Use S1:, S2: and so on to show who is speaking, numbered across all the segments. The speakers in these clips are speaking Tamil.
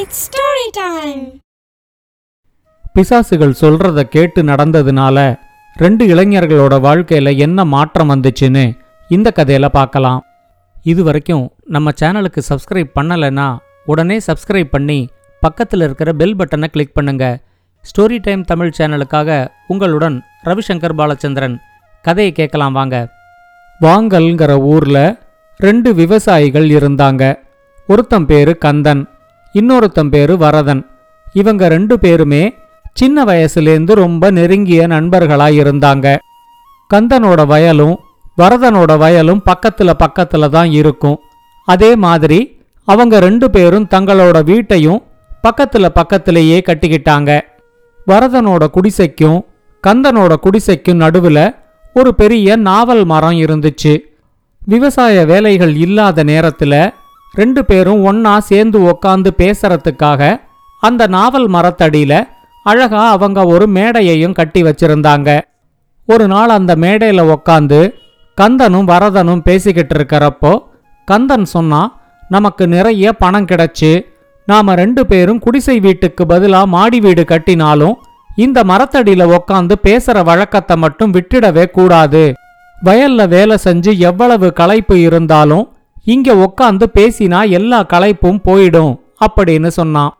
S1: இட்ஸ் ஸ்டோரி டைம்
S2: பிசாசுகள் சொல்றத கேட்டு நடந்ததுனால ரெண்டு இளைஞர்களோட வாழ்க்கையில என்ன மாற்றம் வந்துச்சுன்னு இந்த கதையில பார்க்கலாம். இது வரைக்கும் நம்ம சேனலுக்கு சப்ஸ்கிரைப் பண்ணலைன்னா உடனே சப்ஸ்கிரைப் பண்ணி பக்கத்தில் இருக்கிற பெல் பட்டனை கிளிக் பண்ணுங்க. ஸ்டோரி டைம் தமிழ் சேனலுக்காக உங்களுடன் ரவிசங்கர் பாலச்சந்திரன். கதையை கேட்கலாம் வாங்க. வாங்கல்ங்கிற ஊர்ல ரெண்டு விவசாயிகள் இருந்தாங்க. ஒருத்தன் பேரு கந்தன். இன்னொருத்தன் பேரு வரதன். இவங்க ரெண்டு பேருமே சின்ன வயசுலேருந்து ரொம்ப நெருங்கிய நண்பர்களாக இருந்தாங்க கந்தனோட வயலும் வரதனோட வயலும் பக்கத்துல பக்கத்துல தான் இருக்கும். அதே மாதிரி அவங்க ரெண்டு பேரும் தங்களோட வீட்டையும் பக்கத்துல பக்கத்திலேயே கட்டிக்கிட்டாங்க. வரதனோட குடிசைக்கும் கந்தனோட குடிசைக்கும் நடுவுல ஒரு பெரிய நாவல் மரம் இருந்துச்சு. விவசாய வேலைகள் இல்லாத நேரத்துல ரெண்டு பேரும் ஒன்னா சேர்ந்து உக்காந்து பேசுறதுக்காக அந்த நாவல் மரத்தடியில அழகா அவங்க ஒரு மேடையையும் கட்டி வச்சிருந்தாங்க. ஒரு நாள் அந்த மேடையில உக்காந்து கந்தனும் வரதனும் பேசிக்கிட்டு இருக்கிறப்போ கந்தன் சொன்னா நமக்கு நிறைய பணம் கிடைச்சு நாம ரெண்டு பேரும் குடிசை வீட்டுக்கு பதிலா மாடி வீடு கட்டினாலும் இந்த மரத்தடியில உக்காந்து பேசுற வழக்கத்தை மட்டும் விட்டுடவே கூடாது. வயல்ல வேலை செஞ்சு எவ்வளவு களைப்பு இருந்தாலும் இங்க உக்காந்து பேசினா எல்லா களைப்பும் போயிடும் அப்படின்னு சொன்னான்.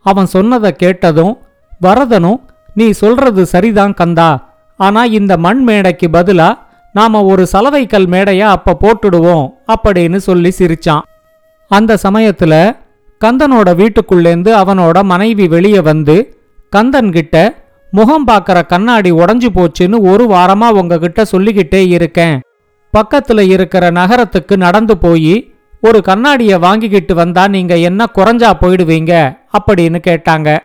S2: அவன் சொன்னதை கேட்டதும் வரதனும் நீ சொல்றது சரிதான் கந்தா. ஆனா இந்த மண் மேடைக்கு பதிலா நாம ஒரு சலவைக்கல் மேடைய அப்ப போட்டுடுவோம் அப்படின்னு சொல்லி சிரிச்சான். அந்த சமயத்துல கந்தனோட வீட்டுக்குள்ளேந்து அவனோட மனைவி வெளியே வந்து கந்தன்கிட்ட முகம் பார்க்கற கண்ணாடி உடஞ்சு போச்சுன்னு ஒரு வாரமா உங்ககிட்ட சொல்லிக்கிட்டே இருக்கேன். பக்கத்துல இருக்கிற நகரத்துக்கு நடந்து போய் ஒரு கண்ணாடிய வாங்கிக்கிட்டு வந்தா நீங்க என்ன குறைஞ்சா போயிடுவீங்க? அப்படின்னு கேட்டாங்க.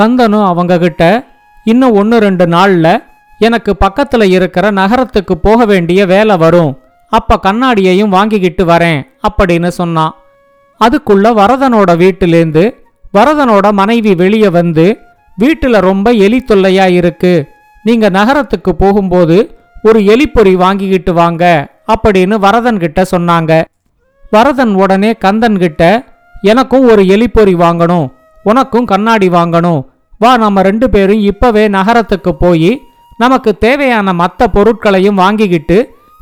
S2: கந்தனும் அவங்க கிட்ட இன்னும் ஒன்று ரெண்டு நாள்ல எனக்கு பக்கத்துல இருக்கிற நகரத்துக்கு போக வேண்டிய வேலை வரும். அப்ப கண்ணாடியையும் வாங்கிக்கிட்டு வரேன் அப்படின்னு சொன்னான். அதுக்குள்ள வரதனோட வீட்டிலேந்து வரதனோட மனைவி வெளியே வந்து வீட்டுல ரொம்ப எலி தொல்லையா இருக்கு. நீங்க நகரத்துக்கு போகும்போது ஒரு எலிப்பொறி வாங்கிக்கிட்டு வாங்க அப்படின்னு வரதன் கிட்ட சொன்னாங்க. வரதன் உடனே கந்தன் கிட்ட எனக்கும் ஒரு எலிப்பொறி வாங்கணும் உனக்கும் கண்ணாடி வாங்கணும். வா நம்ம ரெண்டு பேரும் இப்பவே நகரத்துக்கு போய் நமக்கு தேவையான மற்ற பொருட்களையும் வாங்கிக்கிட்டு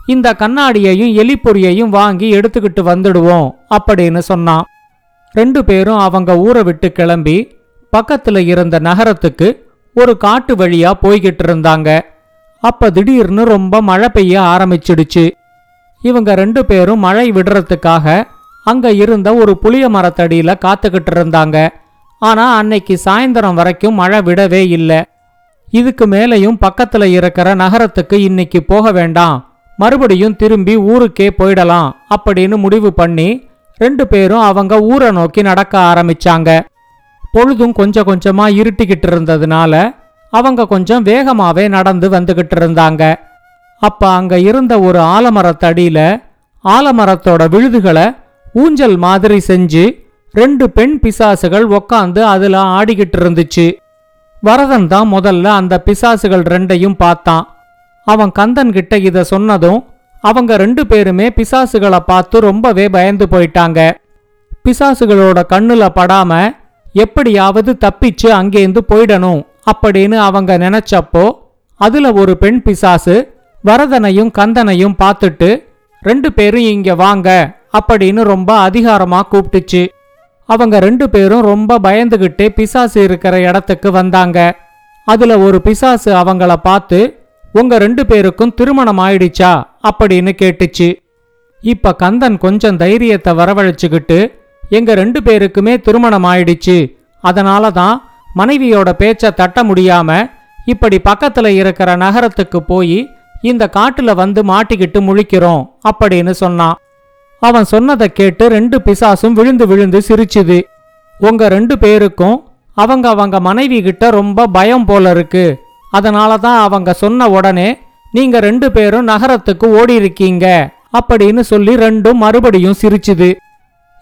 S2: இந்த கண்ணாடியையும் எலிப்பொறியையும் வாங்கி எடுத்துக்கிட்டு வந்துடுவோம் அப்படின்னு சொன்னான். ரெண்டு பேரும் அவங்க ஊரை விட்டு கிளம்பி பக்கத்துல இருந்த நகரத்துக்கு ஒரு காட்டு வழியா போய்கிட்டு இருந்தாங்க. அப்ப திடீர்னு ரொம்ப மழை பெய்ய ஆரம்பிச்சிடுச்சு. இவங்க ரெண்டு பேரும் மழை விடுறதுக்காக அங்க இருந்த ஒரு புளிய மரத்தடியில காத்துக்கிட்டு இருந்தாங்க. ஆனா அன்னைக்கு சாயந்தரம் வரைக்கும் மழை விடவே இல்லை. இதுக்கு மேலையும் பக்கத்துல இருக்கிற நகரத்துக்கு இன்னைக்கு போக வேண்டாம். மறுபடியும் திரும்பி ஊருக்கே போயிடலாம் அப்படின்னு முடிவு பண்ணி ரெண்டு பேரும் அவங்க ஊரை நோக்கி நடக்க ஆரம்பிச்சாங்க. பொழுதும் கொஞ்சம் கொஞ்சமா இருட்டிக்கிட்டு இருந்ததுனால அவங்க கொஞ்சம் வேகமாவே நடந்து வந்துகிட்டு இருந்தாங்க. அப்ப அங்க இருந்த ஒரு ஆலமரத்தடியில ஆலமரத்தோட விழுதுகளை ஊஞ்சல் மாதிரி செஞ்சு ரெண்டு பெண் பிசாசுகள் உக்காந்து அதுல ஆடிக்கிட்டு இருந்துச்சு. வரதன் தான் முதல்ல அந்த பிசாசுகள் ரெண்டையும் பார்த்தான். அவன் கந்தன் கிட்ட இத சொன்னதும் அவங்க ரெண்டு பேருமே பிசாசுகளை பார்த்து ரொம்பவே பயந்து போயிட்டாங்க. பிசாசுகளோட கண்ணுல படாம எப்படியாவது தப்பிச்சு அங்கேருந்து போயிடணும். அப்படின்னு அவங்க நினைச்சப்போ அதுல ஒரு பெண் பிசாசு வரதனையும் கந்தனையும் பார்த்துட்டு ரெண்டு பேரும் இங்க வாங்க அப்படின்னு ரொம்ப அதிகாரமா கூப்பிட்டுச்சு. அவங்க ரெண்டு பேரும் ரொம்ப பயந்துகிட்டே பிசாசு இருக்கிற இடத்துக்கு வந்தாங்க. அதுல ஒரு பிசாசு அவங்கள பார்த்து உங்க ரெண்டு பேருக்கும் திருமணம் ஆயிடுச்சா? அப்படின்னு கேட்டுச்சு. இப்ப கந்தன் கொஞ்சம் தைரியத்தை வரவழைச்சுக்கிட்டு எங்க ரெண்டு பேருக்குமே திருமணம் ஆயிடுச்சு. அதனால தான் மனைவியோட பேச்ச தட்ட முடியாம இப்படி பக்கத்துல இருக்கிற நகரத்துக்கு போய் இந்த காட்டுல வந்து மாட்டிக்கிட்டு முழிக்கிறோம் அப்படின்னு சொன்னான். அவன் சொன்னதை கேட்டு ரெண்டு பிசாசும் விழுந்து விழுந்து சிரிச்சுது. உங்க ரெண்டு பேருக்கும் அவங்க அவங்க மனைவி கிட்ட ரொம்ப பயம் போல இருக்கு. அதனால தான் அவங்க சொன்ன உடனே நீங்க ரெண்டு பேரும் நகரத்துக்கு ஓடி இருக்கீங்க அப்படின்னு சொல்லி ரெண்டும் மறுபடியும் சிரிச்சுது.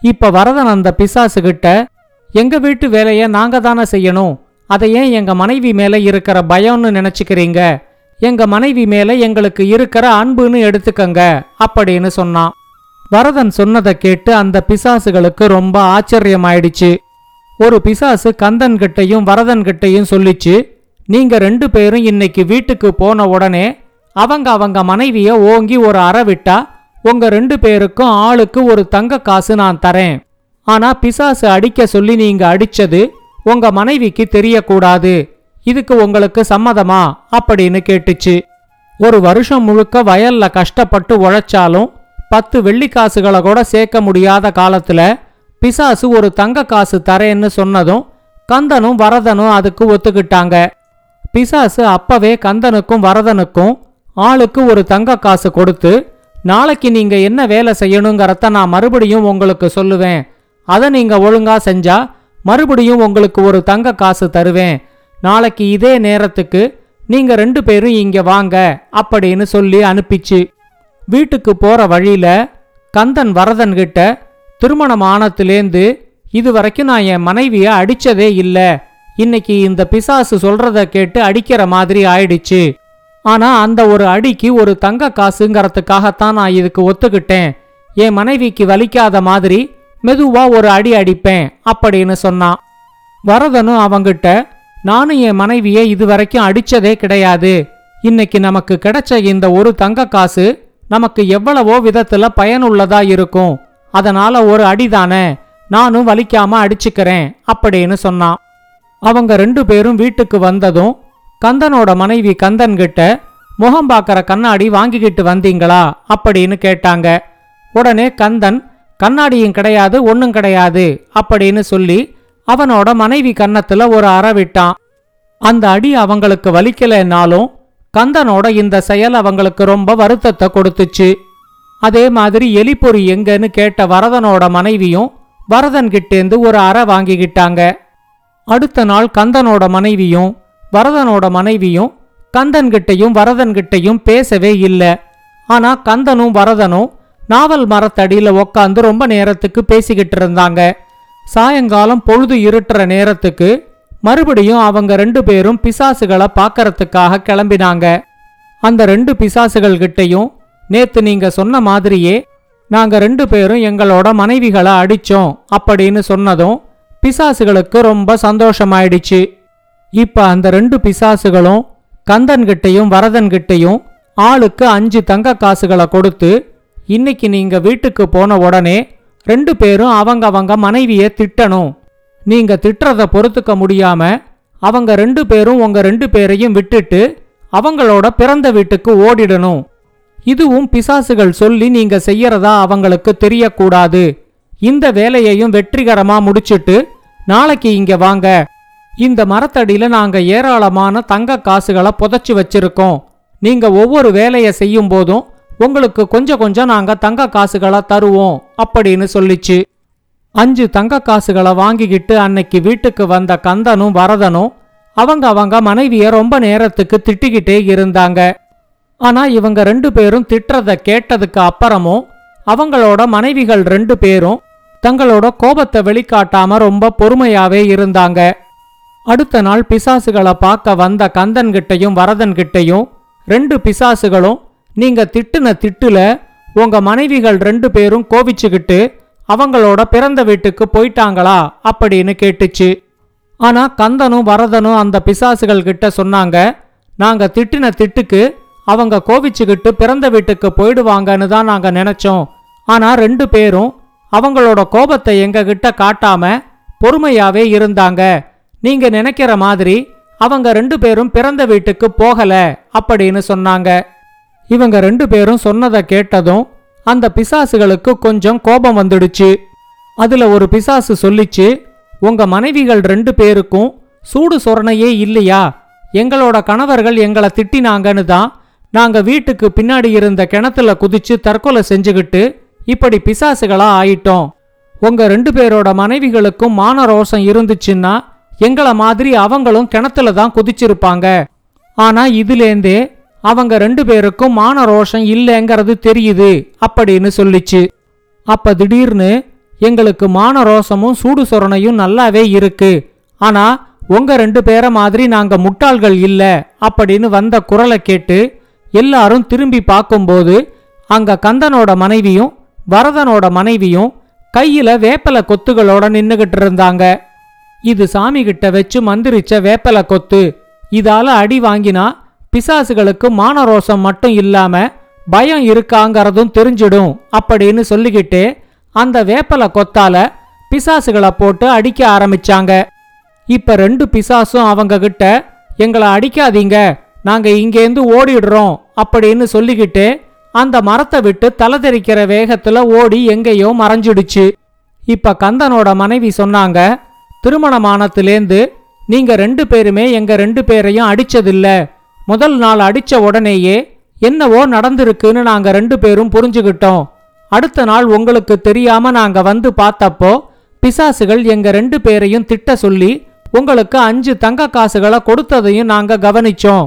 S2: இப்ப வரதன் அந்த பிசாசு கிட்ட எங்க வீட்டு வேலையை நாங்க தானே செய்யணும்? அதை ஏன் எங்க மனைவி மேல இருக்கிற பயம்னு நினைச்சுக்கிறீங்க? எங்க மனைவி மேல எங்களுக்கு இருக்கிற அன்புன்னு எடுத்துக்கங்க அப்படின்னு சொன்னான். வரதன் சொன்னதை கேட்டு அந்த பிசாசுகளுக்கு ரொம்ப ஆச்சரியமாயிடுச்சு. ஒரு பிசாசு கந்தன் வரதன்கிட்டையும் வரதன் சொல்லிச்சு நீங்க ரெண்டு பேரும் இன்னைக்கு வீட்டுக்கு போன உடனே அவங்க அவங்க மனைவிய ஓங்கி ஒரு அற விட்டா உங்க ரெண்டு பேருக்கும் ஆளுக்கு ஒரு தங்க காசு நான் தரேன். ஆனா பிசாசு அடிக்க சொல்லி நீங்க அடிச்சது உங்க மனைவிக்கு தெரியக்கூடாது. இதுக்கு உங்களுக்கு சம்மதமா? அப்படின்னு கேட்டுச்சு. ஒரு வருஷம் முழுக்க வயல்ல கஷ்டப்பட்டு உழைச்சாலும் பத்து வெள்ளிக்காசுகளை கூட சேர்க்க முடியாத காலத்துல பிசாசு ஒரு தங்க காசு தரேன்னு சொன்னதும் கந்தனும் வரதனும் அதுக்கு ஒத்துக்கிட்டாங்க. பிசாசு அப்பவே கந்தனுக்கும் வரதனுக்கும் ஆளுக்கு ஒரு தங்க காசு கொடுத்து நாளைக்கு நீங்க என்ன வேலை செய்யணுங்கிறத நான் மறுபடியும் உங்களுக்கு சொல்லுவேன். அதை நீங்கள் ஒழுங்கா செஞ்சா மறுபடியும் உங்களுக்கு ஒரு தங்க காசு தருவேன். நாளைக்கு இதே நேரத்துக்கு நீங்க ரெண்டு பேரும் இங்க வாங்க அப்படின்னு சொல்லி அனுப்பிச்சு. வீட்டுக்கு போற வழியில கந்தன் வரதன் கிட்ட திருமணம் ஆனத்திலேந்து இது வரைக்கும் நான் என் மனைவிய அடிச்சதே இல்ல. இன்னைக்கு இந்த பிசாசு சொல்றத கேட்டு அடிக்கிற மாதிரி ஆயிடுச்சு. ஆனா அந்த ஒரு அடிக்கு ஒரு தங்க காசுங்கிறதுக்காகத்தான் நான் இதுக்கு ஒத்துக்கிட்டேன். என் மனைவிக்கு வலிக்காத மாதிரி மெதுவா ஒரு அடி அடிப்பேன் அப்படின்னு சொன்னான். வரதனும் அவங்கிட்ட நானும் என் மனைவியை இதுவரைக்கும் அடிச்சதே கிடையாது. இன்னைக்கு நமக்கு கிடைச்ச இந்த ஒரு தங்க காசு நமக்கு எவ்வளவோ விதத்துல பயனுள்ளதா இருக்கும். அதனால ஒரு அடிதானே நானும் வலிக்காம அடிச்சுக்கிறேன் அப்படின்னு சொன்னான். அவங்க ரெண்டு பேரும் வீட்டுக்கு வந்ததும் கந்தனோட மனைவி கந்தன்கிட்ட முகம் பார்க்கற கண்ணாடி வாங்கிக்கிட்டு வந்தீங்களா? அப்படின்னு கேட்டாங்க. உடனே கந்தன் கண்ணாடியும் கிடையாது ஒன்றும் கிடையாது அப்படின்னு சொல்லி அவனோட மனைவி கன்னத்துல ஒரு அற விட்டான். அந்த அடி அவங்களுக்கு வலிக்கலைன்னாலும் கந்தனோட இந்த செயல் அவங்களுக்கு ரொம்ப வருத்தத்தை கொடுத்துச்சு. அதே மாதிரி எலிப்பொறி எங்கன்னு கேட்ட வரதனோட மனைவியும் வரதன் கிட்டேந்து ஒரு அறை வாங்கிக்கிட்டாங்க. அடுத்த நாள் கந்தனோட மனைவியும் வரதனோட மனைவியும் கந்தன்கிட்டையும் வரதன்கிட்டையும் வரதன் பேசவே இல்லை. ஆனா கந்தனும் வரதனும் நாவல் மரத்தடியில் உக்காந்து ரொம்ப நேரத்துக்கு பேசிக்கிட்டு இருந்தாங்க. சாயங்காலம் பொழுது இருட்டுற நேரத்துக்கு மறுபடியும் அவங்க ரெண்டு பேரும் பிசாசுகளை பார்க்கறதுக்காக கிளம்பினாங்க. அந்த ரெண்டு பிசாசுகள் கிட்டையும் நேத்து நீங்க சொன்ன மாதிரியே நாங்க ரெண்டு பேரும் எங்களோட மனைவிகளை அடிச்சோம் அப்படின்னு சொன்னதும் பிசாசுகளுக்கு ரொம்ப சந்தோஷமாயிடுச்சு. இப்ப அந்த ரெண்டு பிசாசுகளும் கந்தன்கிட்டையும் வரதன்கிட்டையும் ஆளுக்கு அஞ்சு தங்க காசுகளை கொடுத்து இன்னைக்கு நீங்க வீட்டுக்கு போன உடனே ரெண்டு பேரும் அவங்க அவங்க மனைவிய திட்டணும். நீங்க திட்டுறத பொறுத்துக்க முடியாம அவங்க ரெண்டு பேரும் உங்க ரெண்டு பேரையும் விட்டுட்டு அவங்களோட பிறந்த வீட்டுக்கு ஓடிடணும். இதுவும் பிசாசுகள் சொல்லி நீங்க செய்யறதா அவங்களுக்கு தெரியக்கூடாது. இந்த வேலையையும் வெற்றிகரமா முடிச்சிட்டு நாளைக்கு இங்க வாங்க. இந்த மரத்தடியில நாங்க ஏராளமான தங்க காசுகளை புதைச்சு வச்சிருக்கோம். நீங்க ஒவ்வொரு வேலையை செய்யும் போதும் உங்களுக்கு கொஞ்சம் கொஞ்சம் நாங்க தங்க காசுகளை தருவோம் அப்படின்னு சொல்லிச்சு. அஞ்சு தங்க காசுகளை வாங்கிக்கிட்டு அன்னைக்கு வீட்டுக்கு வந்த கந்தனும் வரதனும் அவங்க அவங்க மனைவிய ரொம்ப நேரத்துக்கு திட்டிக்கிட்டே இருந்தாங்க. ஆனா இவங்க ரெண்டு பேரும் திட்டுறத கேட்டதுக்கு அப்புறமும் அவங்களோட மனைவிகள் ரெண்டு பேரும் தங்களோட கோபத்தை வெளிக்காட்டாம ரொம்ப பொறுமையாவே இருந்தாங்க. அடுத்த நாள் பிசாசுகளை பார்க்க வந்த கந்தன்கிட்டையும் வரதன்கிட்டையும் ரெண்டு பிசாசுகளும் நீங்க திட்டுன திட்டுல உங்க மனைவிகள் ரெண்டு பேரும் கோவிச்சுக்கிட்டு அவங்களோட பிறந்த வீட்டுக்கு போயிட்டாங்களா அப்படின்னு கேட்டுச்சு. ஆனா கந்தனும் வரதனும் அந்த பிசாசுகள் கிட்ட சொன்னாங்க நாங்க திட்டின திட்டுக்கு அவங்க கோவிச்சுக்கிட்டு பிறந்த வீட்டுக்கு போயிடுவாங்கன்னு தான் நாங்க நினைச்சோம். ஆனா ரெண்டு பேரும் அவங்களோட கோபத்தை எங்க கிட்ட காட்டாம பொறுமையாவே இருந்தாங்க. நீங்க நினைக்கிற மாதிரி அவங்க ரெண்டு பேரும் பிறந்த வீட்டுக்கு போகல அப்படின்னு சொன்னாங்க. இவங்க ரெண்டு பேரும் சொன்னதை கேட்டதும் அந்த பிசாசுகளுக்கு கொஞ்சம் கோபம் வந்துடுச்சு. அதுல ஒரு பிசாசு சொல்லிச்சு உங்க மனைவிகள் ரெண்டு பேருக்கும் சூடு சொரணையே இல்லையா? எங்களோட கணவர்கள் எங்களை திட்டினாங்கன்னு தான் நாங்க வீட்டுக்கு பின்னாடி இருந்த கிணத்துல குதிச்சு தற்கொலை செஞ்சுக்கிட்டு இப்படி பிசாசுகளா ஆயிட்டோம். உங்க ரெண்டு பேரோட மனைவிகளுக்கும் மான ரோஷம் இருந்துச்சுன்னா எங்கள மாதிரி அவங்களும் கிணத்துல தான் குதிச்சிருப்பாங்க. ஆனா இதுலேந்தே அவங்க ரெண்டு பேருக்கும் மான ரோஷம் இல்லைங்கிறது தெரியுது அப்படின்னு சொல்லிச்சு. அப்ப திடீர்னு எங்களுக்கு மான ரோஷமும் சூடு சொரணையும் நல்லாவே இருக்கு. ஆனா உங்க ரெண்டு பேரை மாதிரி நாங்க முட்டாள்கள் இல்ல அப்படின்னு வந்த குரலை கேட்டு எல்லாரும் திரும்பி பார்க்கும்போது அங்க கந்தனோட மனைவியும் வரதனோட மனைவியும் கையில வேப்பல கொத்துகளோட நின்னுகிட்டு இருந்தாங்க. இது சாமி கிட்ட வச்சு மந்திரிச்ச வேப்பல கொத்து. இதால அடி வாங்கினா பிசாசுகளுக்கு மானரோசம் மட்டும் இல்லாம பயம் இருக்காங்கறதும் தெரிஞ்சிடும் அப்படின்னு சொல்லிக்கிட்டு அந்த வேப்பல கொத்தால பிசாசுகளை போட்டு அடிக்க ஆரம்பிச்சாங்க. இப்ப ரெண்டு பிசாசும் அவங்க கிட்ட எங்களை அடிக்காதீங்க நாங்க இங்கேருந்து ஓடிடுறோம் அப்படின்னு சொல்லிக்கிட்டு அந்த மரத்தை விட்டு தலை தெரிக்கிற வேகத்துல ஓடி எங்கேயோ மறைஞ்சிடுச்சு. இப்ப கந்தனோட மனைவி சொன்னாங்க திருமணமானத்திலேந்து நீங்க ரெண்டு பேருமே எங்க ரெண்டு பேரையும் அடிச்சதில்லை முதல் நாள் அடிச்ச உடனேயே என்னவோ நடந்திருக்குன்னு நாங்க ரெண்டு பேரும் புரிஞ்சுக்கிட்டோம் அடுத்த நாள் உங்களுக்கு தெரியாம நாங்க வந்து பார்த்தப்போ பிசாசுகள் எங்க ரெண்டு பேரையும் திட்ட சொல்லி உங்களுக்கு அஞ்சு தங்க காசுகளை கொடுத்ததையும் நாங்க கவனிச்சோம்.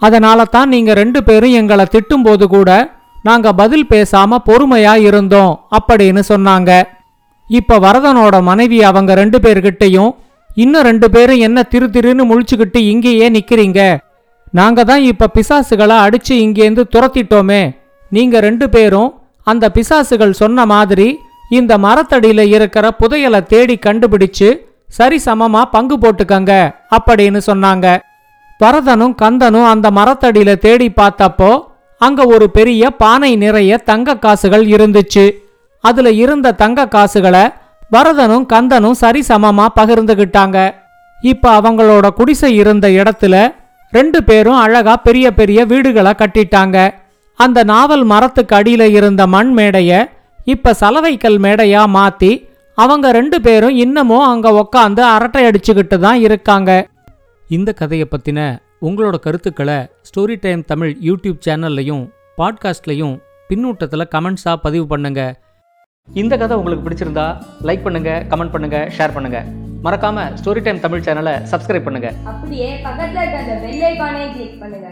S2: அதனால தான் நீங்க ரெண்டு பேரும் எங்களை திட்டும்போது கூட நாங்க பதில் பேசாம பொறுமையா இருந்தோம் அப்படின்னு சொன்னாங்க. இப்ப வரதனோட மனைவி அவங்க ரெண்டு பேர்கிட்டையும் இன்னும் ரெண்டு பேரும் என்ன திரு திருன்னு முழிச்சுக்கிட்டு இங்கேயே நிக்கிறீங்க? நாங்க தான் இப்ப பிசாசுகளை அடிச்சு இங்கேருந்து துரத்திட்டோமே. நீங்க ரெண்டு பேரும் அந்த பிசாசுகள் சொன்ன மாதிரி இந்த மரத்தடியில இருக்கிற புதையலை தேடி கண்டுபிடிச்சு சரிசமமா பங்கு போட்டுக்கங்க அப்படின்னு சொன்னாங்க. வரதனும் கந்தனும் அந்த மரத்தடியில தேடி பார்த்தப்போ அங்க ஒரு பெரிய பானை நிறைய தங்க காசுகள் இருந்துச்சு. அதுல இருந்த தங்க காசுகளை வரதனும் கந்தனும் சரிசமமா பகிர்ந்துகிட்டாங்க. இப்ப அவங்களோட குடிசை இருந்த இடத்துல ரெண்டு பேரும் அழகா பெரிய பெரிய வீடுகளை கட்டிட்டாங்க. அந்த நாவல் மரத்துக்கு அடியில இருந்த மண் மேடைய இப்ப சலவைக்கல் மேடையா மாத்தி அவங்க ரெண்டு பேரும் இன்னமும் அங்க உக்காந்து அரட்டை அடிச்சுக்கிட்டு தான் இருக்காங்க. இந்த கதையை பற்றின உங்களோட கருத்துக்களை ஸ்டோரி டைம் தமிழ் யூடியூப் சேனல்லையும் பாட்காஸ்ட்லையும் பின்னூட்டத்தில் கமெண்ட்ஸாக பதிவு பண்ணுங்க. இந்த கதை உங்களுக்கு பிடிச்சிருந்தா லைக் பண்ணுங்க கமெண்ட் பண்ணுங்க ஷேர் பண்ணுங்க. மறக்காம ஸ்டோரி டைம் தமிழ் சேனலை சப்ஸ்கிரைப் பண்ணுங்க.
S1: அப்படியே பக்கத்துல இருக்க அந்த பெல் ஐகானையும் கிளிக் பண்ணுங்க.